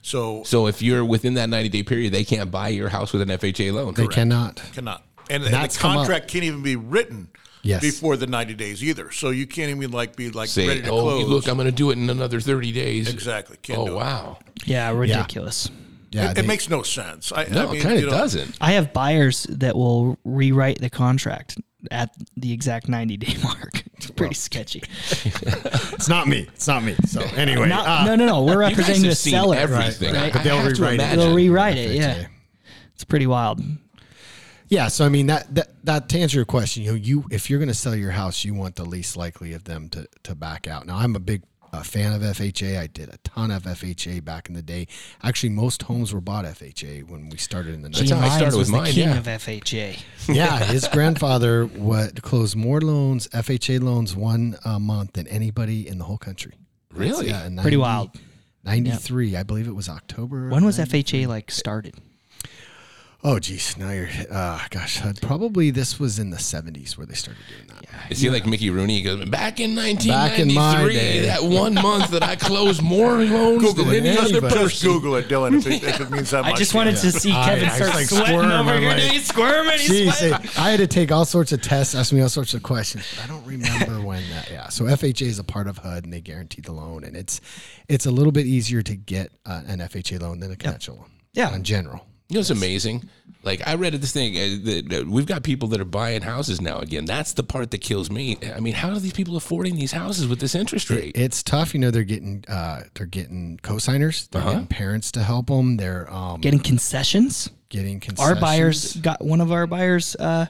So So if you're within that 90 day period, they can't buy your house with an FHA loan. They cannot. cannot. And, and the that's come up. contract can't even be written Yes. before the 90 days either. So you can't even like be like Say, ready to oh, close. look, I'm going to do it in another 30 days. exactly. Can't Oh, do it. wow. Yeah, ridiculous. Yeah, It, they- it makes no sense. I, No, I mean, it kind you of know, doesn't. I have buyers that will rewrite the contract at the exact 90 day [LAUGHS] mark. It's pretty sketchy. [LAUGHS] it's not me. It's not me. So anyway, Not, uh, no, no, no. We're representing the seller. everything. Right, But right. I have to rewrite it. They'll rewrite it. Yeah. FHA. It's pretty wild. Yeah, so I mean that that, that to answer your question, you know, you if you're going to sell your house, you want the least likely of them to to back out. Now, I'm a big uh, fan of FHA. I did a ton of FHA back in the day. Actually, most homes were bought FHA when we started in the That's Gene how I started with was mine, the king yeah. of FHA. yeah, his grandfather what closed more loans, FHA loans, one uh, month than anybody in the whole country. Really? Yeah, in Pretty wild. 93, I believe it was October. When was 93. FHA like started? Oh, geez. Now you're, uh, gosh, probably this was in the 70s where they started doing that that. Is he like Mickey Rooney? He goes, back in Back in my 1993, day." that one month that I closed more loans Google than it. any other Anybody. Just person. Google it, Dylan, if it, if it means that I much just to you. wanted to see Kevin I start was like sweating squirming, over I'm here. like, He's squirming. He's Jeez, sweating. I had to take all sorts of tests, ask me all sorts of questions. But I don't remember [LAUGHS] when that. Yeah, so FHA is a part of HUD, and they guarantee the loan, and it's it's a little bit easier to get uh, an FHA loan than a conventional loan. Yeah. in general. You know, it's amazing. Like I read this thing. Uh, that, that we've got people that are buying houses now. Again, that's the part that kills me. I mean, how are these people affording these houses with this interest rate? It's tough. You know, they're getting uh, they're getting cosigners. They're getting parents to help them. They're um, Getting concessions. getting concessions. Our buyers got one of our buyers uh,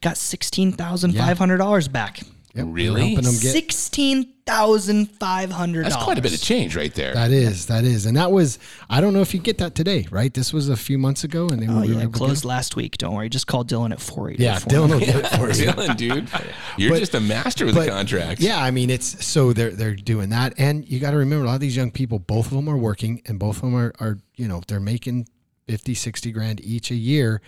got sixteen thousand five hundred dollars back. Yep, we're Really? helping them get Sixteen thousand five hundred. That's quite a bit of change right there. That is, that is, and that was. I don't know if you get that today, right? This was a few months ago, and they Oh were yeah, able to closed last week. Don't worry. Just call Dylan at four eight. Yeah, Dylan will get it for you. Dylan, dude, [LAUGHS] you're But- just a master with But, the contracts. Yeah, I mean, it's so they're they're doing that, and you got to remember a lot of these young people. Both of them are working, and both of them are are you know they're making 50, 60 grand each a year.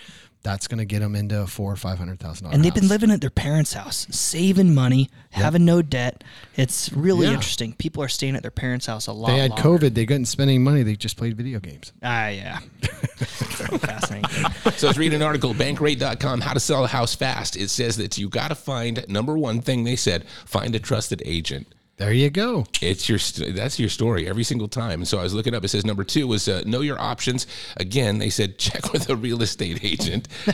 That's going to get them into a four or five hundred thousand dollars. And they've been living at their parents' house, saving money, having no debt. It's really Yeah. interesting. People are staying at their parents' house a lot. They had longer. COVID. They couldn't spend any money. They just played video games. Ah, yeah. [LAUGHS] Fascinating. So let's read an article, bankrate.com, how to sell a house fast. It says that you got to find, number one thing they said, find a trusted agent. There you go. It's your st- that's your story every single time. And so I was looking up. It says number two was uh, know your options. Again, they said [LAUGHS] check with a real estate agent. [LAUGHS]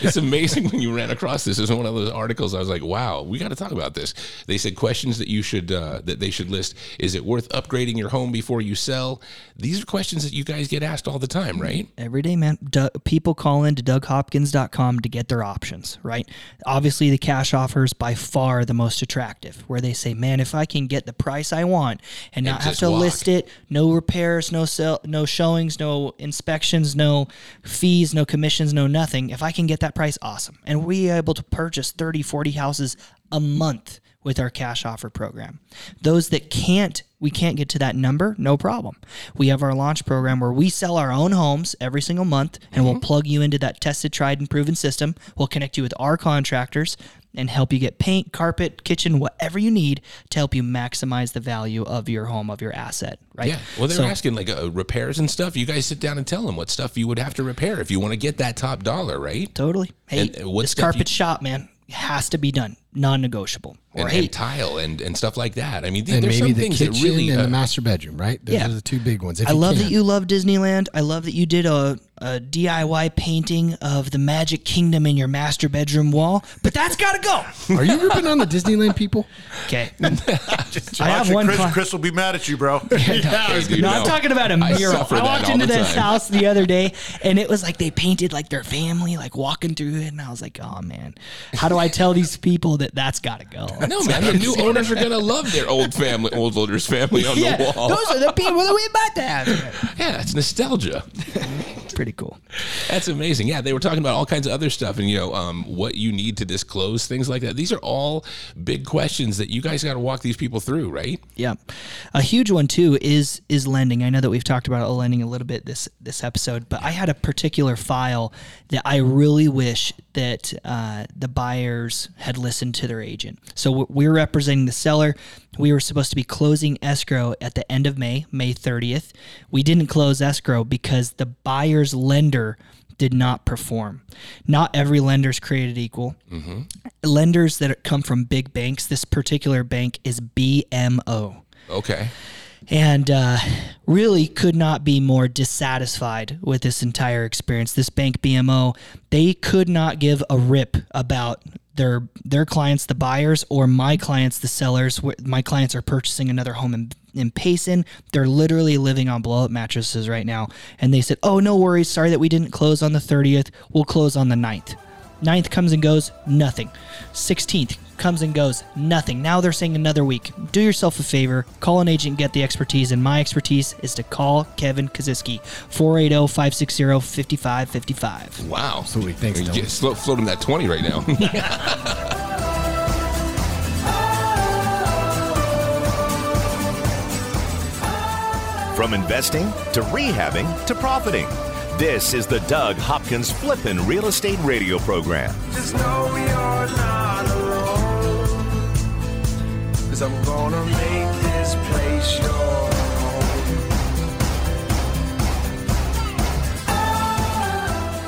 it's amazing when you ran across this. This is one of those articles. I was like, wow, we got to talk about this. They said questions that you should uh, that they should list. Is it worth upgrading your home before you sell? These are questions that you guys get asked all the time, right? Every day, man. Doug, people call in to DougHopkins.com to get their options, right? Obviously, the cash offer is by far the most attractive, where they say, man, if I can get the price I want and not have to walk. list it, no repairs, no sell, no showings, no inspections, no fees, no commissions, no nothing. If I can get that price, awesome. And we are able to purchase 30, 40 houses a month with our cash offer program. Those that can't, we can't get to that number, no problem. We have our launch program where we sell our own homes every single month and we'll mm-hmm. plug you into that tested, tried, and proven system. We'll connect you with our contractors and help you get paint, carpet, kitchen, whatever you need to help you maximize the value of your home, of your asset, right? Yeah. Well, they're So- asking like uh, repairs and stuff. You guys sit down and tell them what stuff you would have to repair if you want to get that top dollar, right? Totally. Hey, And, uh, what this carpet you- shop, man, has to be done, non-negotiable. Or And, hey, and tile and, and stuff like that. I mean, th- and there's maybe some the things kitchen that really. and uh, the master bedroom, right? Those Yeah. are the two big ones. If I love can. that you love Disneyland. I love that you did a, a DIY painting of the Magic Kingdom in your master bedroom wall. But that's got to go. Are you ripping on the Disneyland people? Okay. [LAUGHS] I have one Chris, cli- Chris will be mad at you, bro. [LAUGHS] hey, dude, No, I'm talking about a mural. suffer I, walked into this time. house the other day, and it was like they painted like their family, like walking through it, and I was like, "Oh man, how do I tell these people that that's got to go?" No, man. The new owners are gonna love their old family, old owners' family on yeah, the wall. those are the people that we about to have. yeah, that's nostalgia. Pretty cool. That's amazing. Yeah, they were talking about all kinds of other stuff, and you know, um, what you need to disclose, things like that. These are all big questions that you guys got to walk these people through, right? Yeah, a huge one too is is lending. I know that we've talked about lending a little bit this this episode, but I had a particular file that I really wish that uh, the buyers had listened to their agent. So we're representing the seller. We were supposed to be closing escrow at the end of May, May 30th. We didn't close escrow because the buyer's lender did not perform. Not every lender is created equal. Lenders that come from big banks, this particular bank is BMO Okay. And uh, really could not be more dissatisfied with this entire experience. This bank BMO, they could not give a rip about their their clients, the buyers, or my clients, the sellers. My clients are purchasing another home in in Payson. They're literally living on blow up mattresses right now, and they said, "Oh, no worries. Sorry that we didn't close on the 30th. We'll close on the 9th." 9th comes and goes, nothing. 16th comes and goes, nothing. Now they're saying another week. Do yourself a favor, call an agent, get the expertise, and my expertise is to call Kevin Kaziski, oh, 480 560 5555. Wow. Absolutely. Thanks, You Dylan. just float, float that 20 right now. [LAUGHS] From investing to rehabbing to profiting. This is the Doug Hopkins Flippin' Real Estate Radio Program. Just know you're not alone. Cause I'm gonna make this place your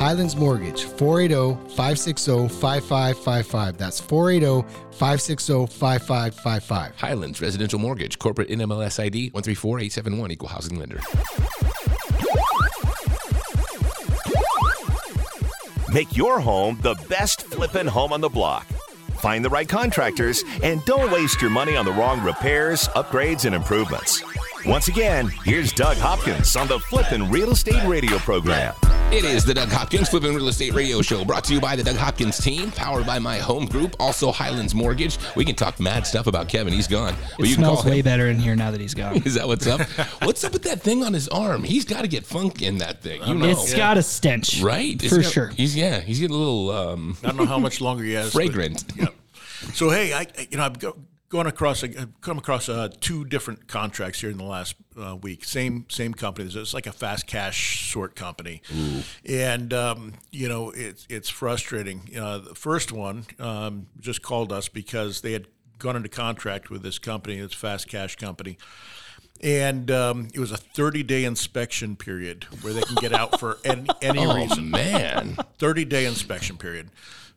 Highlands Mortgage, oh, 480 560 5555. That's oh, 480 560 5555. Highlands Residential Mortgage, corporate NMLS ID 134871, equal housing lender. Make your home the best flippin' home on the block. Find the right contractors and don't waste your money on the wrong repairs, upgrades, and improvements. Once again, here's Doug Hopkins on the Flippin' Real Estate Radio program. It is the Doug Hopkins Flipping Real Estate Radio Show, brought to you by the Doug Hopkins team, powered by my home group, also Highlands Mortgage. We can talk mad stuff about Kevin. He's gone. It you can smells call way him. better in here now that he's gone. [LAUGHS] Is that what's up? what's up with that thing on his arm? He's got to get funk in that thing. You know, It's got a stench, right? It's For got- sure. He's yeah. He's getting a little um, I don't know how much longer he has. but- fragrant. yeah. So hey, I you know I've go, gone across I've come across uh, two different contracts here in the last uh, week. Same same company. It's like a fast cash sort company, and um, you know it's it's frustrating. Uh, the first one um, just called us because they had gone into contract with this company. It's a fast cash company. And um, it was a 30 day inspection period where they can get out for any, any [LAUGHS] Oh reason. man, 30 day inspection period.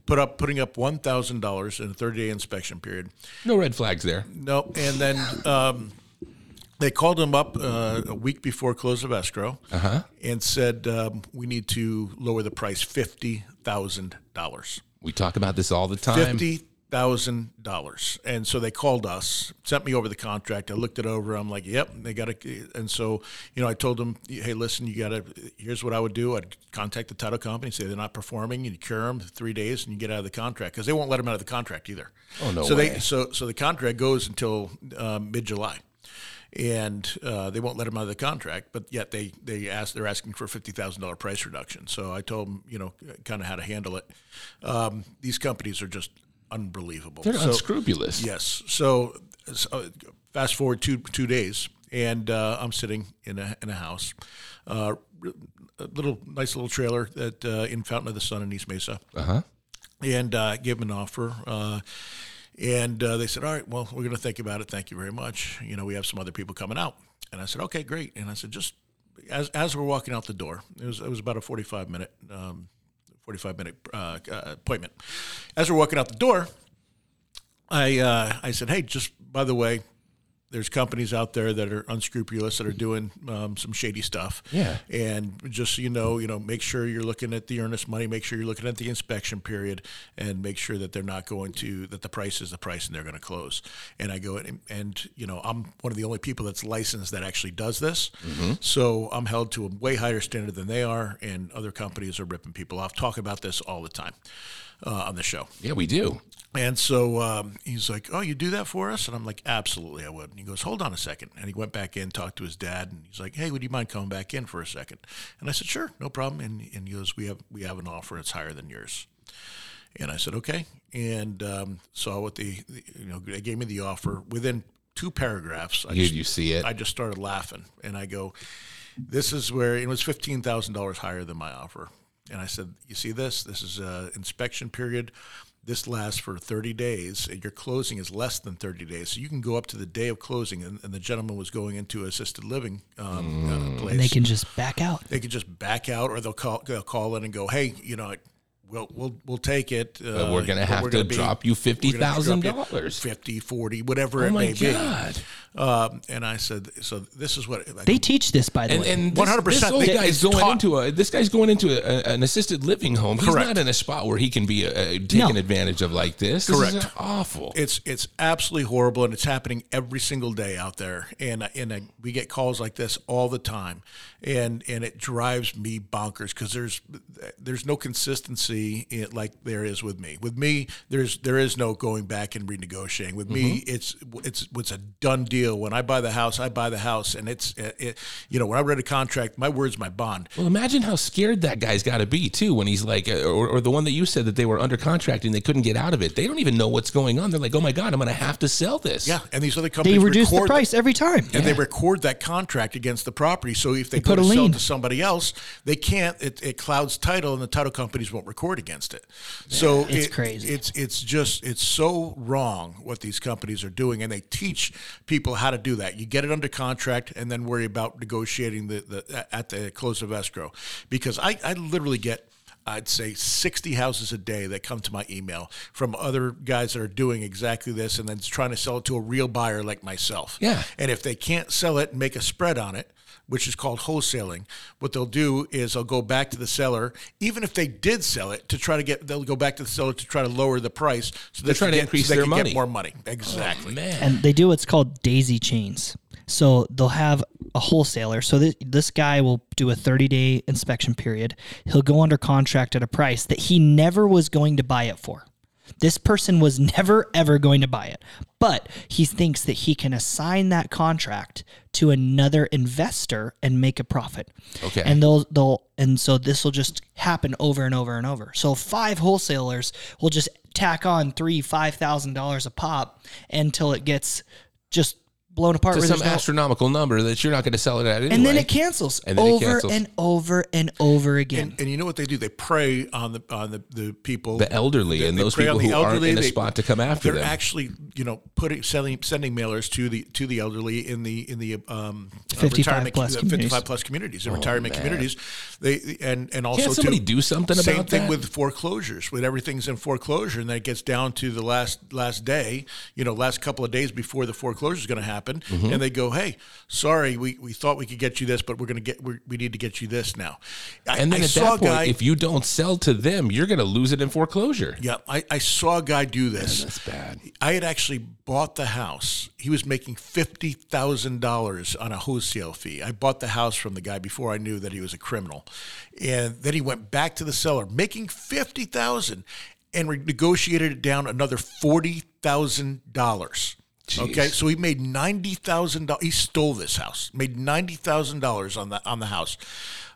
Put up putting up one thousand dollars in a 30 day inspection period. no red flags there. No, and then um, they called him up uh, a week before close of escrow and said um, we need to lower the price fifty thousand dollars. We talk about this all the time. Fifty thousand dollars, and so they called us, sent me over the contract. I looked it over. I'm like, "Yep, they got to." And so, you know, I told them, "Hey, listen, you got to. Here's what I would do. I'd contact the title company, say they're not performing, and you cure them three days, and you get out of the contract because they won't let them out of the contract either. Oh, no so way. they so so the contract goes until um, mid July. And uh, they won't let them out of the contract, but yet they they ask they're asking for a fifty thousand dollar price reduction. So I told them, you know, kind of how to handle it. Um, these companies are just unbelievable. They're So- unscrupulous. Yes. So, so fast forward two two days, and uh, I'm sitting in a in a house, uh, a little nice little trailer that uh, in Fountain of the Sun in East Mesa, Uh-huh. and uh, gave them an offer. Uh, and uh, they said, "All right, well, we're going to think about it. Thank you very much. You know, we have some other people coming out." And I said, "Okay, great." And I said, "Just as as we're walking out the door, it was it was about a 45 minute." Um, 45 minute uh, uh, appointment. As we're walking out the door, I uh, I said, hey, just by the way, there's companies out there that are unscrupulous that are doing um, some shady stuff. Yeah. And just so you know, you know, make sure you're looking at the earnest money, make sure you're looking at the inspection period, and make sure that they're not going to that the price is the price and they're going to close. And I go and, and you know, I'm one of the only people that's licensed that actually does this. So I'm held to a way higher standard than they are, and other companies are ripping people off. Talk about this all the time uh, on the show. Yeah, we do. And so um, he's like, "Oh, you do that for us?" And I'm like, "Absolutely, I would." And he goes, "Hold on a second. And he went back in, talked to his dad, and he's like, "Hey, would you mind coming back in for a second? And I said, "Sure, no problem." And, and he goes, "We have we have an offer. It's higher than yours." And I said, "Okay." And um, saw what the, the you know they gave me the offer within two paragraphs. I Did you see it? I just started laughing, and I go, "This is where it was fifteen thousand dollars higher than my offer." And I said, "You see this? This is a inspection period. This lasts for thirty days, and your closing is less than thirty days. So you can go up to the day of closing." And, and the gentleman was going into assisted living um, uh, place and they can just back out. they could just back out or they'll call they'll call in and go, hey, you know, we'll we'll we'll take it. Uh, But we're gonna have to drop you we're gonna drop you $50,000. 50, 40, whatever Oh it may God. be. Um, and I said, so this is what like, They teach this, by the And, way. and 100%. this old They- guy's going taught. into a this guy's going into a, a- an assisted living home. He's Correct. not in a spot where he can be uh, taken No. advantage of like this. This is Correct. awful. it's it's absolutely horrible, and it's happening every single day out there. And and uh, we get calls like this all the time, and and it drives me bonkers because there's there's no consistency in, like there is with me. With me, there's there is no going back and renegotiating. With me, Mm-hmm. it's it's it's a done deal. When I buy the house, I buy the house, and it's it, it, you know when I read a contract, my word's my bond. well, imagine how scared that guy's got to be too when he's like, uh, or, or the one that you said that they were under contract and they couldn't get out of it. They don't even know what's going on. They're like, oh my god, I'm going to have to sell this. Yeah, and these other companies they reduce the record price every time. and they record that contract against the property. So if they, They go put to a sell lien. to somebody else, they can't. It, it clouds title, and the title companies won't record against it. so it's it- crazy. It's it's just it's so wrong what these companies are doing, and they teach people how to do that. You get it under contract, and then worry about negotiating the, the at the close of escrow, because I I literally get. I'd say 60 houses a day that come to my email from other guys that are doing exactly this and then trying to sell it to a real buyer like myself. Yeah. And if they can't sell it and make a spread on it, which is called wholesaling, what they'll do is they'll go back to the seller, even if they did sell it, to try to get, they'll go back to the seller to try to lower the price so they're trying to get, increase so they their can money. get more money. Exactly. Oh, man. and they do what's called daisy chains. So they'll have a wholesaler. So this, this guy will do a 30 day inspection period. He'll go under contract at a price that he never was going to buy it for. This person was [LAUGHS] never ever going to buy it, but he thinks that he can assign that contract to another investor and make a profit. Okay. And they'll they'll and so this will just happen over and over and over. So five wholesalers will just tack on three five thousand dollars a pop until it gets just blown apart. to some there's no- astronomical number that you're not going to sell it at anyway. and then it cancels And then it over cancels. and over and over again. And, and you know what they do? They prey on the on the, the people, The elderly They- and they those people the who aren't elderly. in a They- spot to come after they're them. actually, you know, putting sending sending mailers to the to the elderly in the in the um, uh, 55 retirement plus uh, communities. 55 plus communities, and retirement communities. They and and also Can't somebody too, do something same about same thing that? with foreclosures. When everything's in foreclosure, and then it gets down to the last last day, you know, last couple of days before the foreclosure is going to happen, Mm-hmm. and they go, "Hey, sorry, we, we thought we could get you this, but we're going to get we we need to get you this now." I, and then I at saw that point, guy, if you don't sell to them, you're going to lose it in foreclosure. yeah, I, I saw a guy do this. That's bad. I had actually bought the house. He was making fifty thousand dollars on a wholesale fee. I bought the house from the guy before I knew that he was a criminal, and then he went back to the seller, making fifty thousand, and negotiated it down another forty thousand dollars. Okay, so he made ninety thousand dollars. He stole this house, made ninety thousand dollars on the on the house.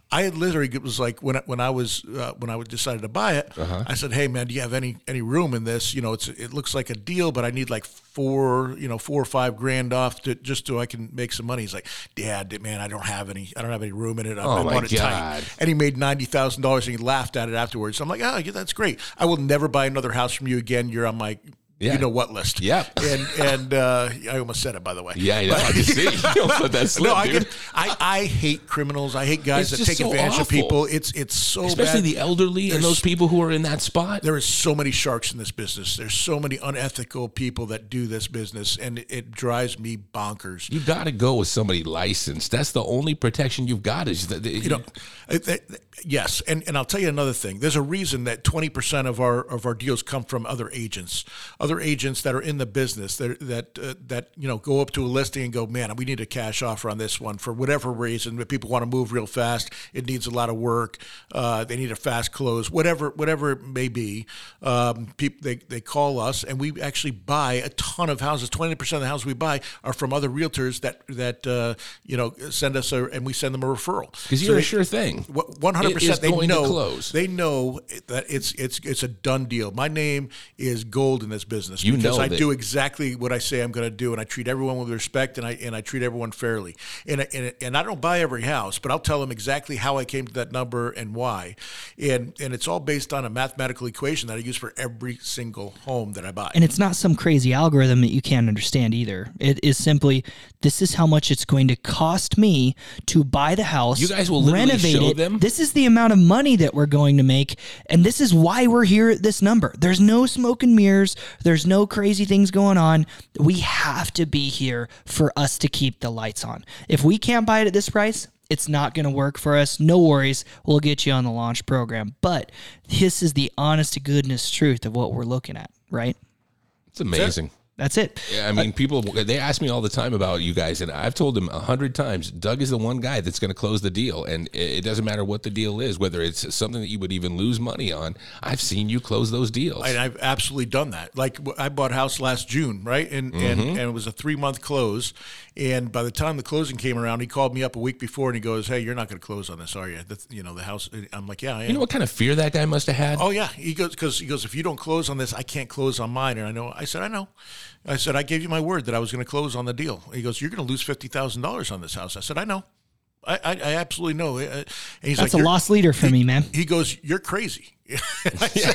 I had literally it was like when I, when I was uh, when I decided to buy it, I said, "Hey man, do you have any any room in this? You know, it's it looks like a deal, but I need like four you know four or five grand off to just so I can make some money." He's like, "Dad, man, I don't have any I don't have any room in it. I, Oh, I my it God. tight." And he made ninety thousand dollars, and he laughed at it afterwards. So I'm like, "Oh, yeah, that's great. I will never buy another house from you again. You're on my." Yeah. You know what list? Yeah. And and uh, I almost said it by the way. Yeah, I know. I can see. [LAUGHS] You don't let that slip, no, I, dude. can, I I hate criminals. I hate guys It's that take so advantage of people. It's it's so Especially bad. the elderly and those people who are in that spot. There is so many sharks in this business. There's so many unethical people that do this business, and it, it drives me bonkers. You got to go with somebody licensed. That's the only protection you've got. Is that you know, th- th- yes, and, and I'll tell you another thing. There's a reason that 20% of our of our deals come from other agents, other agents that are in the business that that uh, that you know go up to a listing and go, man, we need a cash offer on this one for whatever reason. But people want to move real fast. It needs a lot of work. Uh, they need a fast close. Whatever whatever it may be, um, people they they call us and we actually buy a ton of houses. 20% of the houses we buy are from other realtors that that uh, you know send us a and we send them a referral because you're they- a sure thing. one hundred percent. They know. They know that it's it's it's a done deal. My name is gold in this business You because know I that- do exactly what I say I'm going to do, and I treat everyone with respect, and I and I treat everyone fairly. And I- and and I don't buy every house, but I'll tell them exactly how I came to that number and why. And and it's all based on a mathematical equation that I use for every single home that I buy. And it's not some crazy algorithm that you can't understand either. It is simply this is how much it's going to cost me to buy the house. You guys will renovate show it. them? This is the amount of money that we're going to make, and this is why we're here at this number. There's no smoke and mirrors. There's no crazy things going on. We have to be here for us to keep the lights on. If we can't buy it at this price, it's not going to work for us. No worries. We'll get you on the launch program. But this is the honest to goodness truth of what we're looking at, right? It's amazing. That's it. Yeah, I mean, people they ask me all the time about you guys, and I've told them a hundred times. Doug is the one guy that's going to close the deal, and it it doesn't matter what the deal is, whether it's something that you would even lose money on. I've seen you close those deals. And I've absolutely done that. Like I bought a house last June, right? And Mm-hmm. and, and it was a three month close. And by the time the closing came around, he called me up a week before and he goes, "Hey, you're not going to close on this, are you? That's, you know, the house." I'm like, "Yeah, I am." you know what kind of fear that guy must have had? Oh yeah, he goes because he goes. If you don't close on this, I can't close on mine. And I know. I said, I know. I said, I gave you my word that I was going to close on the deal. He goes, you're going to lose fifty thousand dollars on this house. I said, I know. I, I, I absolutely know. Uh, And he's That's like, a lost leader for me, man. He goes, "You're crazy." [LAUGHS] yeah,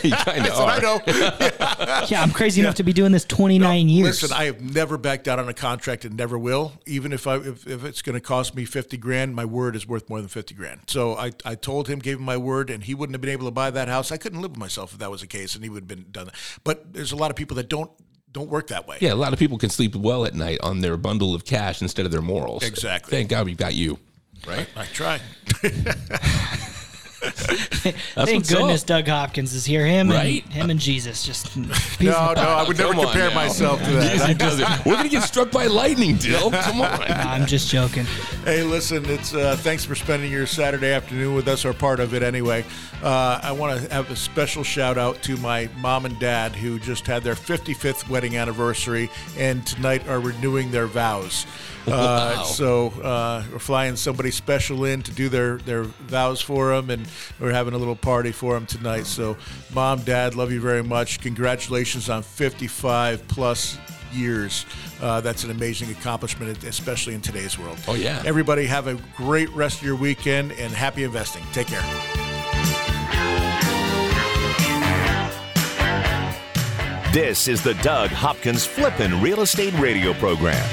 you kind of [LAUGHS] I are. know. [LAUGHS] Yeah, I'm crazy enough to be doing this 29 years. Listen, I have never backed out on a contract and never will. Even if I if, if it's going to cost me fifty grand, my word is worth more than fifty grand. So I, I told him, gave him my word, and he wouldn't have been able to buy that house. I couldn't live with myself if that was the case, and he would have been done. That. But there's a lot of people that don't don't work that way. Yeah, a lot of people can sleep well at night on their bundle of cash instead of their morals. Exactly. Thank God we've got you. right. I try. [LAUGHS] That's Thank goodness up. Doug Hopkins is here. Him Right? and him and Jesus. Just No, no, I would never compare now. myself to that. Easy does it. [LAUGHS] We're gonna get struck by lightning, Dill. [LAUGHS] Come on. I'm just joking. Hey, listen, it's uh, thanks for spending your Saturday afternoon with us, or part of it anyway. Uh, I want to have a special shout out to my mom and dad who just had their 55th wedding anniversary and tonight are renewing their vows. Uh, Wow. So uh, we're flying somebody special in to do their, their vows for them, and we're having a little party for them tonight. So, mom, dad, love you very much. Congratulations on 55 plus years. Uh, that's an amazing accomplishment, especially in today's world. Oh, yeah. Everybody have a great rest of your weekend and happy investing. Take care. This is the Doug Hopkins Flippin' Real Estate Radio Program.